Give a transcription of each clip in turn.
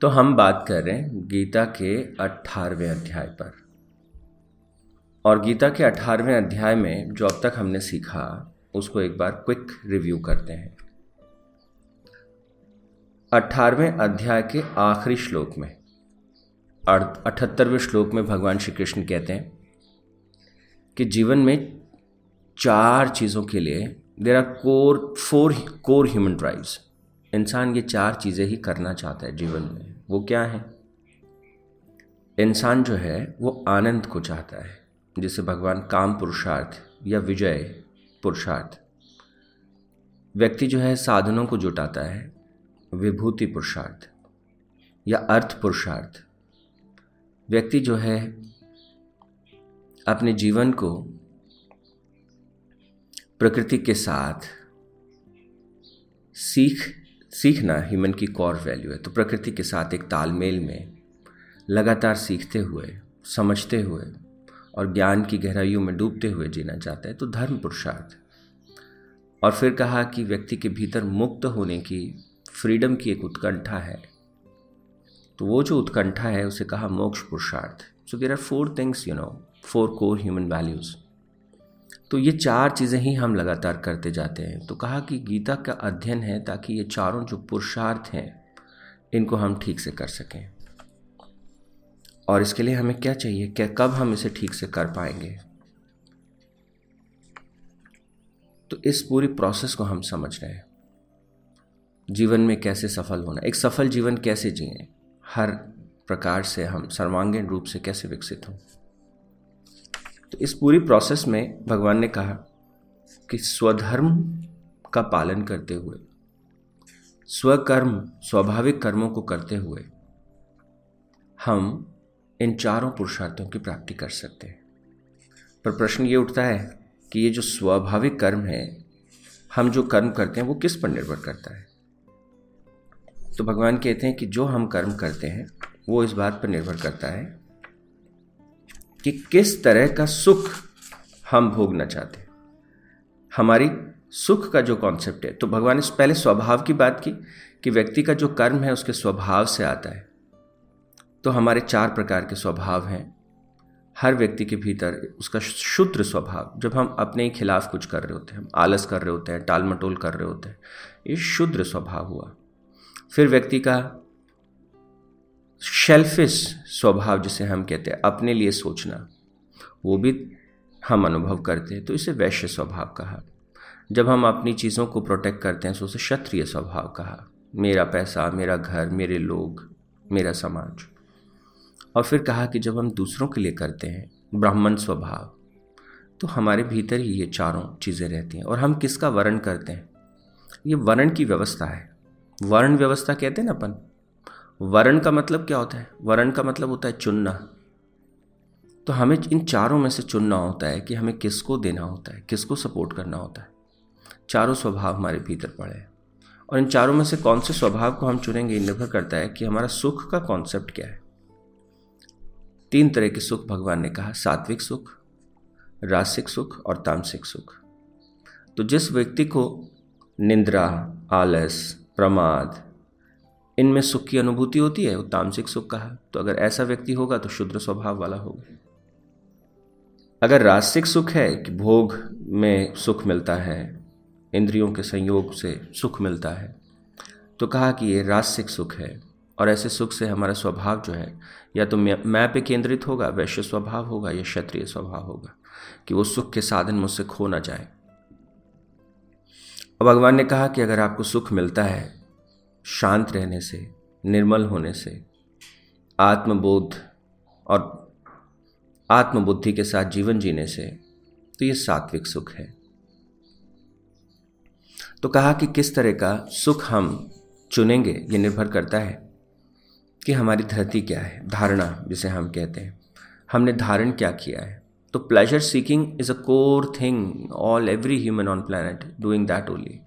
तो हम बात कर रहे हैं गीता के अट्ठारहवें अध्याय पर। और गीता के अठारहवें अध्याय में जो अब तक हमने सीखा, उसको एक बार क्विक रिव्यू करते हैं। अठारहवें अध्याय के आखिरी श्लोक में अठहत्तरवें श्लोक में भगवान श्री कृष्ण कहते हैं कि जीवन में चार चीज़ों के लिए there are core four core human drives इंसान ये चार चीज़ें ही करना चाहता है जीवन में। वो क्या है? इंसान जो है, वो आनंद को चाहता है, जिसे भगवान काम पुरुषार्थ या विजय पुरुषार्थ। व्यक्ति जो है, साधनों को जुटाता है, विभूति पुरुषार्थ या अर्थ पुरुषार्थ। व्यक्ति जो है, अपने जीवन को प्रकृति के साथ सीख सीखना ह्यूमन की कोर वैल्यू है। तो प्रकृति के साथ एक तालमेल में लगातार सीखते हुए, समझते हुए और ज्ञान की गहराइयों में डूबते हुए जीना चाहता है तो धर्म पुरुषार्थ। और फिर कहा कि व्यक्ति के भीतर मुक्त होने की फ्रीडम की एक उत्कंठा है। तो वो जो उत्कंठा है, उसे कहा मोक्ष पुरुषार्थ। So there are four things you know four core human values तो ये चार चीज़ें ही हम लगातार करते जाते हैं। तो कहा कि गीता का अध्ययन है ताकि ये चारों जो पुरुषार्थ हैं, इनको हम ठीक से कर सकें। और इसके लिए हमें क्या चाहिए? क्या, कब हम इसे ठीक से कर पाएँगे? तो इस पूरी प्रोसेस को हम समझ रहे हैं। जीवन में कैसे सफल होना, एक सफल जीवन कैसे जिए? हर प्रकार से हम सर्वांगीण रूप से कैसे विकसित हों? तो इस पूरी प्रोसेस में भगवान ने कहा कि स्वधर्म का पालन करते हुए, स्वकर्म, स्वाभाविक कर्मों को करते हुए हम इन चारों पुरुषार्थों की प्राप्ति कर सकते हैं। पर प्रश्न ये उठता है कि ये जो स्वाभाविक कर्म है, हम जो कर्म करते हैं, वो किस पर निर्भर करता है? तो भगवान कहते हैं कि जो हम कर्म करते हैं, वो इस बात पर निर्भर करता है कि किस तरह का सुख हम भोगना चाहते हमारी सुख का जो कॉन्सेप्ट है तो भगवान ने पहले स्वभाव की बात की कि व्यक्ति का जो कर्म है, उसके स्वभाव से आता है। तो हमारे चार प्रकार के स्वभाव हैं। हर व्यक्ति के भीतर उसका शुद्र स्वभाव, जब हम अपने ही खिलाफ कुछ कर रहे होते हैं, हम आलस कर रहे होते हैं टाल मटोल कर रहे होते हैं, ये शुद्र स्वभाव हुआ। फिर व्यक्ति का शेल्फिश स्वभाव जिसे हम कहते हैं, अपने लिए सोचना, वो भी हम अनुभव करते हैं तो इसे वैश्य स्वभाव कहा। जब हम अपनी चीज़ों को प्रोटेक्ट करते हैं तो उसे क्षत्रिय स्वभाव कहा। मेरा पैसा, मेरा घर, मेरे लोग, मेरा समाज। और फिर कहा कि जब हम दूसरों के लिए करते हैं, ब्राह्मण स्वभाव तो हमारे भीतर ही ये चारों चीज़ें रहती हैं। और हम किसका वर्ण करते हैं? ये वर्ण की व्यवस्था है। वर्ण व्यवस्था कहते हैं ना अपन? वर्ण का मतलब क्या होता है? वर्ण का मतलब होता है चुनना। तो हमें इन चारों में से चुनना होता है कि हमें किसको देना होता है, किसको सपोर्ट करना होता है। चारों स्वभाव हमारे भीतर पड़े हैं। और इन चारों में से कौन से स्वभाव को हम चुनेंगे निर्भर करता है कि हमारा सुख का कॉन्सेप्ट क्या है। तीन तरह के सुख भगवान ने कहा, सात्विक सुख, रासिक सुख और तामसिक सुख। तो जिस व्यक्ति को निंद्रा, आलस, प्रमाद इनमें सुख की अनुभूति होती है, वो तामसिक सुख कहा तो अगर ऐसा व्यक्ति होगा तो शुद्र स्वभाव वाला होगा। अगर रासिक सुख है कि भोग में सुख मिलता है, इंद्रियों के संयोग से सुख मिलता है तो कहा कि ये रासिक सुख है, और ऐसे सुख से हमारा स्वभाव जो है, या तो मैं पे केंद्रित होगा, वैश्य स्वभाव होगा, या क्षत्रिय स्वभाव होगा, कि वो सुख के साधन मुझसे खो ना जाए। भगवान ने कहा कि अगर आपको सुख मिलता है शांत रहने से, निर्मल होने से, आत्मबोध और आत्मबुद्धि के साथ जीवन जीने से तो ये सात्विक सुख है। तो कहा कि किस तरह का सुख हम चुनेंगे, ये निर्भर करता है कि हमारी धरती क्या है, धारणा जिसे हम कहते हैं। हमने धारण क्या किया है? तो pleasure seeking is a core thing all every human on planet doing that only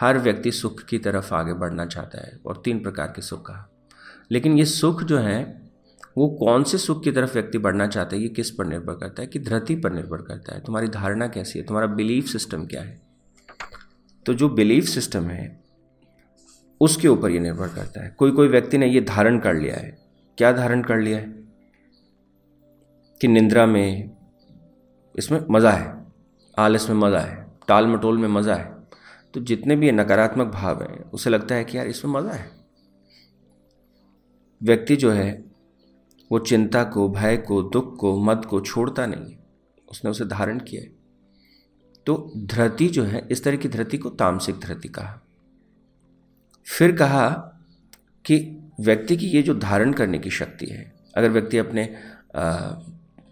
हर व्यक्ति सुख की तरफ़ आगे बढ़ना चाहता है, और तीन प्रकार के सुख का। लेकिन ये सुख जो है, वो कौन से सुख की तरफ़ व्यक्ति बढ़ना चाहता है, ये किस पर निर्भर करता है? कि धरती पर निर्भर करता है। तुम्हारी धारणा कैसी है? तुम्हारा बिलीफ सिस्टम क्या है? तो जो बिलीफ सिस्टम है, उसके ऊपर ये निर्भर करता है। कोई कोई व्यक्ति ने ये धारण कर लिया है। क्या धारण कर लिया है? कि निंद्रा में, इसमें मज़ा है। आलस में मज़ा है। टाल मटोल में मज़ा है। तो जितने भी नकारात्मक भाव हैं, उसे लगता है कि यार इसमें मज़ा है। व्यक्ति जो है, वो चिंता को, भय को, दुख को, मद को छोड़ता नहीं उसने उसे धारण किया है। तो धरती जो है, इस तरह की धरती को तामसिक धरती कहा। फिर कहा कि व्यक्ति की ये जो धारण करने की शक्ति है, अगर व्यक्ति अपने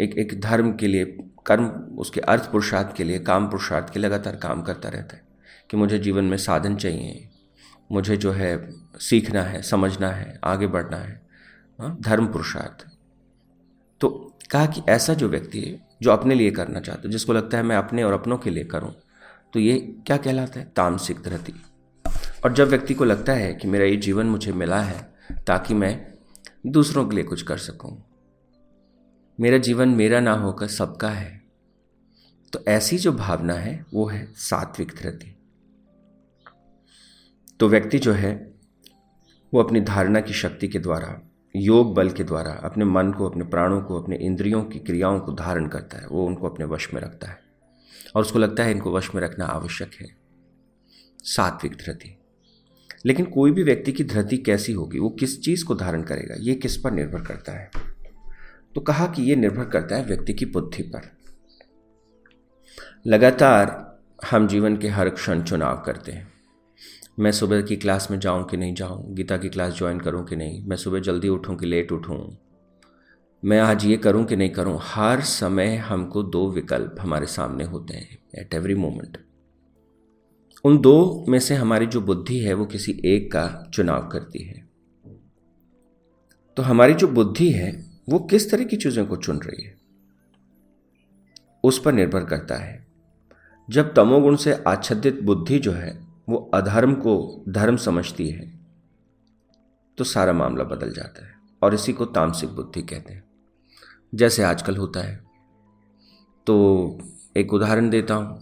एक एक धर्म के लिए, कर्म, उसके अर्थ पुरुषार्थ के लिए, काम पुरुषार्थ के लिए लगातार काम करता रहता है कि मुझे जीवन में साधन चाहिए। मुझे जो है सीखना है समझना है आगे बढ़ना है। हाँ, धर्म पुरुषार्थ। तो कहा कि ऐसा जो व्यक्ति है जो अपने लिए करना चाहता है जिसको लगता है मैं अपने और अपनों के लिए करूँ तो ये क्या कहलाता है? तामसिक धरती। और जब व्यक्ति को लगता है कि मेरा ये जीवन मुझे मिला है ताकि मैं दूसरों के लिए कुछ कर सकूँ मेरा जीवन मेरा ना होकर सबका है तो ऐसी जो भावना है वो है सात्विक धृति तो व्यक्ति जो है, वो अपनी धारणा की शक्ति के द्वारा, योग बल के द्वारा, अपने मन को, अपने प्राणों को, अपने इंद्रियों की क्रियाओं को धारण करता है। वो उनको अपने वश में रखता है। और उसको लगता है इनको वश में रखना आवश्यक है। सात्विक धृति लेकिन कोई भी व्यक्ति की धृति कैसी होगी, वो किस चीज़ को धारण करेगा, ये किस पर निर्भर करता है? तो कहा कि ये निर्भर करता है व्यक्ति की बुद्धि पर। लगातार हम जीवन के हर क्षण चुनाव करते हैं। मैं सुबह की क्लास में जाऊँ कि नहीं जाऊँ? गीता की क्लास ज्वाइन करूँ कि नहीं? मैं सुबह जल्दी उठूं कि लेट उठूं? मैं आज ये करूँ कि नहीं करूँ? हर समय हमको दो विकल्प हमारे सामने होते हैं एट एवरी मोमेंट उन दो में से हमारी जो बुद्धि है, वो किसी एक का चुनाव करती है। तो हमारी जो बुद्धि है, वो किस तरह की चीज़ों को चुन रही है? उस पर निर्भर करता है। जब तमोगुण से आच्छादित बुद्धि जो है वो अधर्म को धर्म समझती है तो सारा मामला बदल जाता है और इसी को तामसिक बुद्धि कहते हैं। जैसे आजकल होता है। तो एक उदाहरण देता हूँ।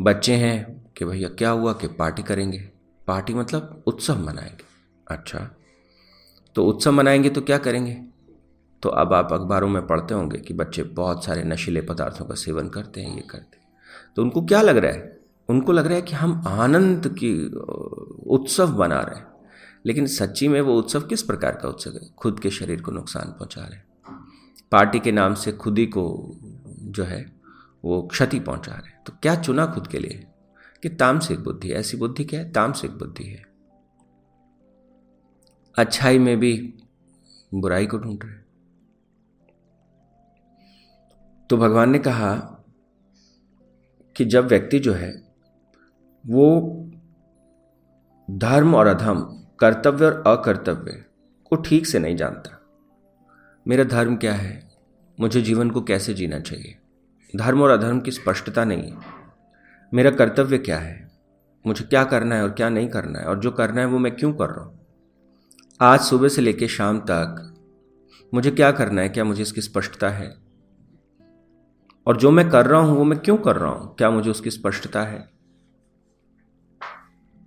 बच्चे हैं कि भैया क्या हुआ कि पार्टी करेंगे? पार्टी मतलब उत्सव मनाएँगे। अच्छा तो उत्सव मनाएँगे तो क्या करेंगे? तो अब आप अखबारों में पढ़ते होंगे कि बच्चे बहुत सारे नशीले पदार्थों का सेवन करते हैं, ये करते हैं। तो उनको क्या लग रहा है? उनको लग रहा है कि हम आनंद की उत्सव बना रहे हैं। लेकिन सच्ची में वो उत्सव किस प्रकार का उत्सव है? खुद के शरीर को नुकसान पहुँचा रहे पार्टी के नाम से खुद ही को जो है, वो क्षति पहुँचा रहे तो क्या चुना खुद के लिए? कि तामसिक बुद्धि, ऐसी बुद्धि क्या है? तामसिक बुद्धि है। अच्छाई में भी बुराई को ढूंढ रहे तो भगवान ने कहा कि जब व्यक्ति जो है वो धर्म और अधर्म, कर्तव्य और अकर्तव्य को ठीक से नहीं जानता। मेरा धर्म क्या है? मुझे जीवन को कैसे जीना चाहिए? धर्म और अधर्म की स्पष्टता नहीं है। मेरा कर्तव्य क्या है? मुझे क्या करना है और क्या नहीं करना है? और जो करना है वो मैं क्यों कर रहा हूँ? आज सुबह से लेकर शाम तक मुझे क्या करना है? क्या मुझे इसकी स्पष्टता है? और जो मैं कर रहा हूँ वो मैं क्यों कर रहा हूँ? क्या मुझे उसकी स्पष्टता है?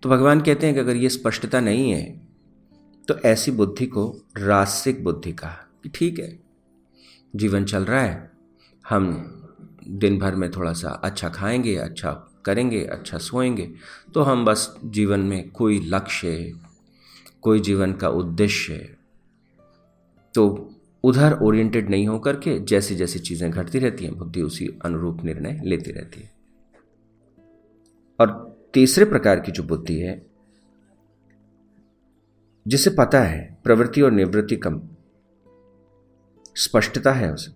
तो भगवान कहते हैं कि अगर ये स्पष्टता नहीं है तो ऐसी बुद्धि को रासिक बुद्धि कहा कि ठीक है, जीवन चल रहा है, हम दिन भर में थोड़ा सा अच्छा खाएँगे अच्छा करेंगे अच्छा सोएँगे तो हम बस जीवन में कोई लक्ष्य, कोई जीवन का उद्देश्य तो उधर ओरिएंटेड नहीं होकर के जैसी जैसी चीज़ें घटती रहती हैं, बुद्धि उसी अनुरूप निर्णय लेती रहती है। और तीसरे प्रकार की जो बुद्धि है, जिसे पता है, प्रवृत्ति और निवृत्ति कम, स्पष्टता है उसे।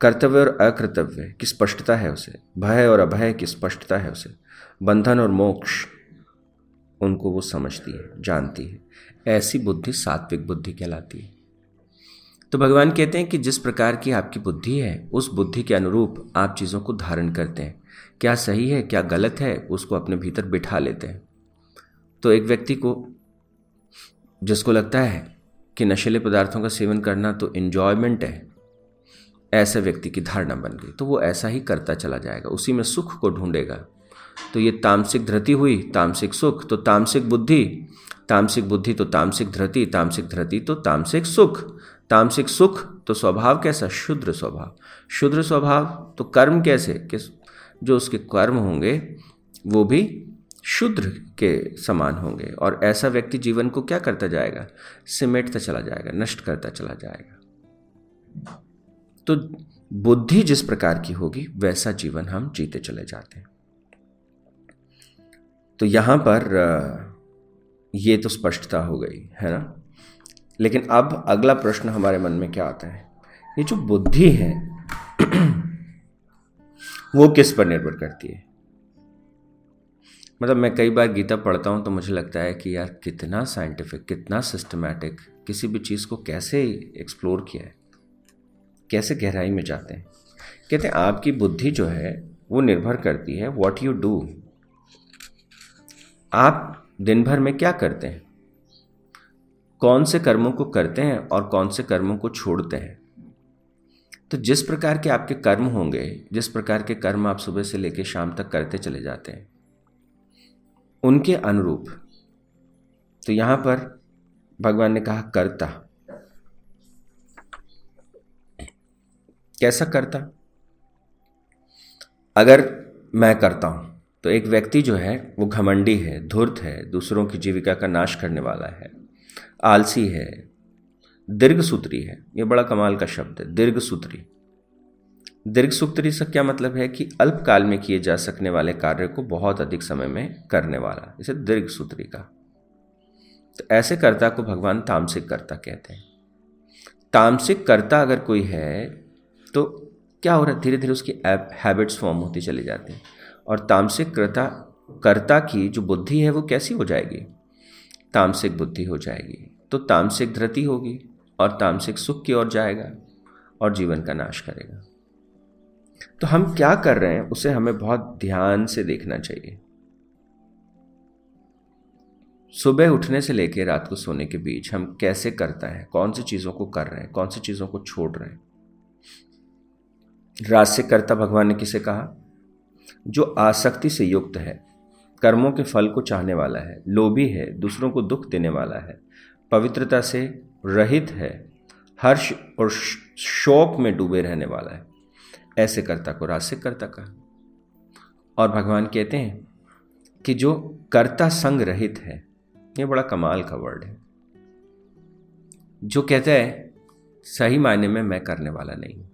कर्तव्य और अकर्तव्य की स्पष्टता है उसे। भय और अभय की स्पष्टता है उसे। बंधन और मोक्ष, उनको वो समझती है, जानती है। ऐसी बुद्धि सात्विक बुद्धि कहलाती है। तो भगवान कहते हैं कि जिस प्रकार की आपकी बुद्धि है, उस बुद्धि के अनुरूप आप चीज़ों को धारण करते हैं। क्या सही है, क्या गलत है, उसको अपने भीतर बिठा लेते हैं। तो एक व्यक्ति को, जिसको लगता है कि नशीले पदार्थों का सेवन करना तो इन्जॉयमेंट है, ऐसे व्यक्ति की धारणा बन गई। तो वो ऐसा ही करता चला जाएगा, उसी में सुख को ढूंढेगा। तो ये तामसिक धृति हुई, तामसिक सुख तो तामसिक बुद्धि तामसिक बुद्धि तो तामसिक धृति तामसिक धृति तो तामसिक सुख। तामसिक सुख तो स्वभाव कैसा? शुद्र स्वभाव। शुद्र स्वभाव तो कर्म कैसे? किस जो उसके कर्म होंगे, वो भी शुद्र के समान होंगे। और ऐसा व्यक्ति जीवन को क्या करता जाएगा? सिमेटता चला जाएगा, नष्ट करता चला जाएगा। तो बुद्धि जिस प्रकार की होगी, वैसा जीवन हम जीते चले जाते हैं। तो यहाँ पर ये तो स्पष्टता हो गई, है ना? लेकिन अब अगला प्रश्न हमारे मन में क्या आता है? ये जो बुद्धि है वो किस पर निर्भर करती है? मतलब मैं कई बार गीता पढ़ता हूँ तो मुझे लगता है कि यार कितना साइंटिफिक कितना सिस्टमैटिक किसी भी चीज़ को कैसे एक्सप्लोर किया है? कैसे गहराई में जाते हैं? कहते हैं, आपकी बुद्धि जो है, वो निर्भर करती है वॉट यू डू आप दिन भर में क्या करते हैं? कौन से कर्मों को करते हैं और कौन से कर्मों को छोड़ते हैं? तो जिस प्रकार के आपके कर्म होंगे, जिस प्रकार के कर्म आप सुबह से लेकर शाम तक करते चले जाते हैं, उनके अनुरूप तो यहाँ पर भगवान ने कहा, करता। कैसा करता? अगर मैं करता हूँ तो एक व्यक्ति जो है, वो घमंडी है, धूर्त है, दूसरों की जीविका का नाश करने वाला है, आलसी है दीर्घ सूत्री है, ये बड़ा कमाल का शब्द है दीर्घ सूत्री दीर्घ सूत्री से क्या मतलब है कि अल्प काल में किए जा सकने वाले कार्य को बहुत अधिक समय में करने वाला, इसे दीर्घ सूत्री का तो ऐसे कर्ता को भगवान तामसिक कर्ता कहते हैं। तामसिक कर्ता अगर कोई है तो क्या हो रहा है? धीरे धीरे उसकी हैबिट्स फॉर्म होती चली जाती हैं। और तामसिक कर्ता कर्ता की जो बुद्धि है, वो कैसी हो जाएगी? तामसिक बुद्धि हो जाएगी तो तामसिक धृति होगी। और तामसिक सुख की ओर जाएगा और जीवन का नाश करेगा। तो हम क्या कर रहे हैं, उसे हमें बहुत ध्यान से देखना चाहिए। सुबह उठने से लेकर रात को सोने के बीच हम कैसे करता है, कौन सी चीज़ों को कर रहे हैं, कौन सी चीज़ों को छोड़ रहे हैं। रात से करता भगवान ने किसे कहा? जो आसक्ति से युक्त है, कर्मों के फल को चाहने वाला है, लोभी है, दूसरों को दुख देने वाला है, पवित्रता से रहित है। हर्ष और शोक में डूबे रहने वाला है। ऐसे कर्ता को रासिक कर्ता कहा। और भगवान कहते हैं कि जो कर्ता संग रहित है, ये बड़ा कमाल का वर्ड है। जो कहता है, सही मायने में मैं करने वाला नहीं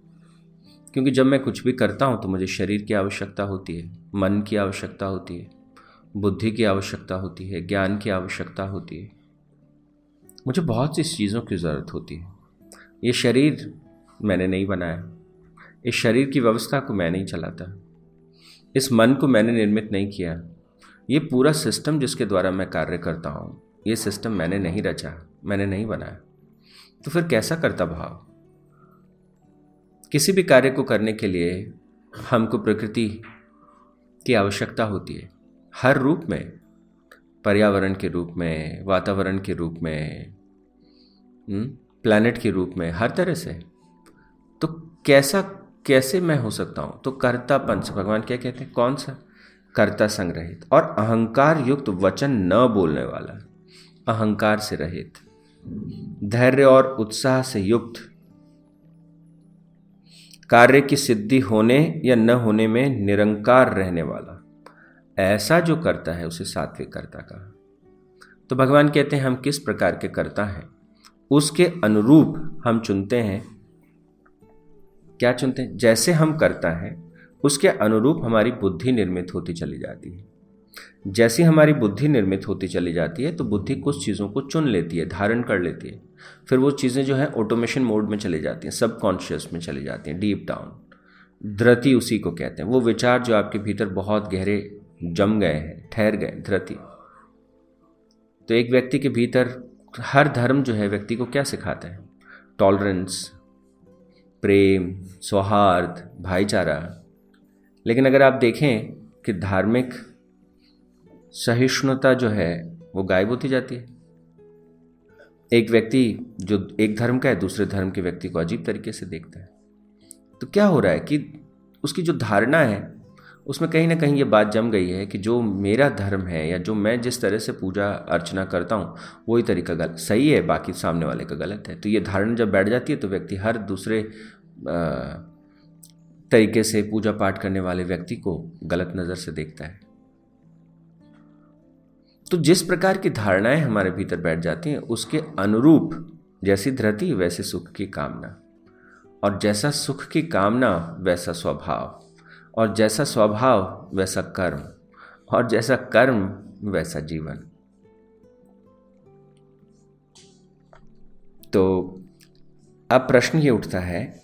क्योंकि जब मैं कुछ भी करता हूँ तो मुझे शरीर की आवश्यकता होती है, मन की आवश्यकता होती है, बुद्धि की आवश्यकता होती है, ज्ञान की आवश्यकता होती है। मुझे बहुत सी चीज़ों की ज़रूरत होती है। ये शरीर मैंने नहीं बनाया। इस शरीर की व्यवस्था को मैं नहीं चलाता। इस मन को मैंने निर्मित नहीं किया। ये पूरा सिस्टम जिसके द्वारा मैं कार्य करता हूँ, ये सिस्टम मैंने नहीं रचा, मैंने नहीं बनाया। तो फिर कैसा करता भाव? किसी भी कार्य को करने के लिए हमको प्रकृति की आवश्यकता होती है। हर रूप में पर्यावरण के रूप में वातावरण के रूप में प्लैनेट हम्म, के रूप में हर तरह से। तो कैसा कैसे मैं हो सकता हूँ? तो कर्तापन से भगवान क्या कहते हैं? कौन सा? कर्ता संग्रहित। और अहंकार युक्त वचन न बोलने वाला अहंकार से रहित। धैर्य और उत्साह से युक्त। कार्य की सिद्धि होने या न होने में निरंकार रहने वाला। ऐसा जो करता है, उसे सात्विक कर्ता कहा। तो भगवान कहते हैं, हम किस प्रकार के करता हैं? उसके अनुरूप हम चुनते हैं। क्या चुनते हैं? जैसे हम करता है, उसके अनुरूप हमारी बुद्धि निर्मित होती चली जाती है। जैसी हमारी बुद्धि निर्मित होती चली जाती है तो बुद्धि कुछ चीज़ों को चुन लेती है, धारण कर लेती है। फिर वो चीज़ें जो है ऑटोमेशन मोड में चली जाती हैं सबकॉन्शियस में चली जाती हैं डीप डाउन धृति उसी को कहते हैं। वो विचार जो आपके भीतर बहुत गहरे जम गए हैं, ठहर गए धृति तो एक व्यक्ति के भीतर हर धर्म जो है व्यक्ति को क्या सिखाता है? टॉलरेंस प्रेम, सौहार्द, भाईचारा। लेकिन अगर आप देखें कि धार्मिक सहिष्णुता जो है, वो गायब होती जाती है। एक व्यक्ति जो एक धर्म का है, दूसरे धर्म के व्यक्ति को अजीब तरीके से देखता है। तो क्या हो रहा है कि उसकी जो धारणा है उसमें कहीं ना कहीं ये बात जम गई है कि जो मेरा धर्म है या जो मैं जिस तरह से पूजा अर्चना करता हूँ, वही तरीका गलत सही है, बाकी सामने वाले का गलत है। तो ये धारणा जब बैठ जाती है तो व्यक्ति हर दूसरे तरीके से पूजा पाठ करने वाले व्यक्ति को गलत नज़र से देखता है। तो जिस प्रकार की धारणाएँ हमारे भीतर बैठ जाती हैं, उसके अनुरूप जैसी धरती, वैसे सुख की कामना। और जैसा सुख की कामना, वैसा स्वभाव। और जैसा स्वभाव, वैसा कर्म, और जैसा कर्म, वैसा जीवन। तो अब प्रश्न ये उठता है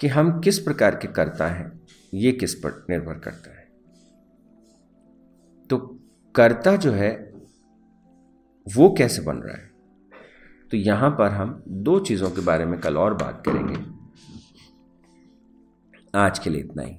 कि हम किस प्रकार के करता हैं? ये किस पर निर्भर करता है? तो कर्ता जो है, वो कैसे बन रहा है? तो यहाँ पर हम दो चीज़ों के बारे में कल और बात करेंगे। आज के लिए इतना ही।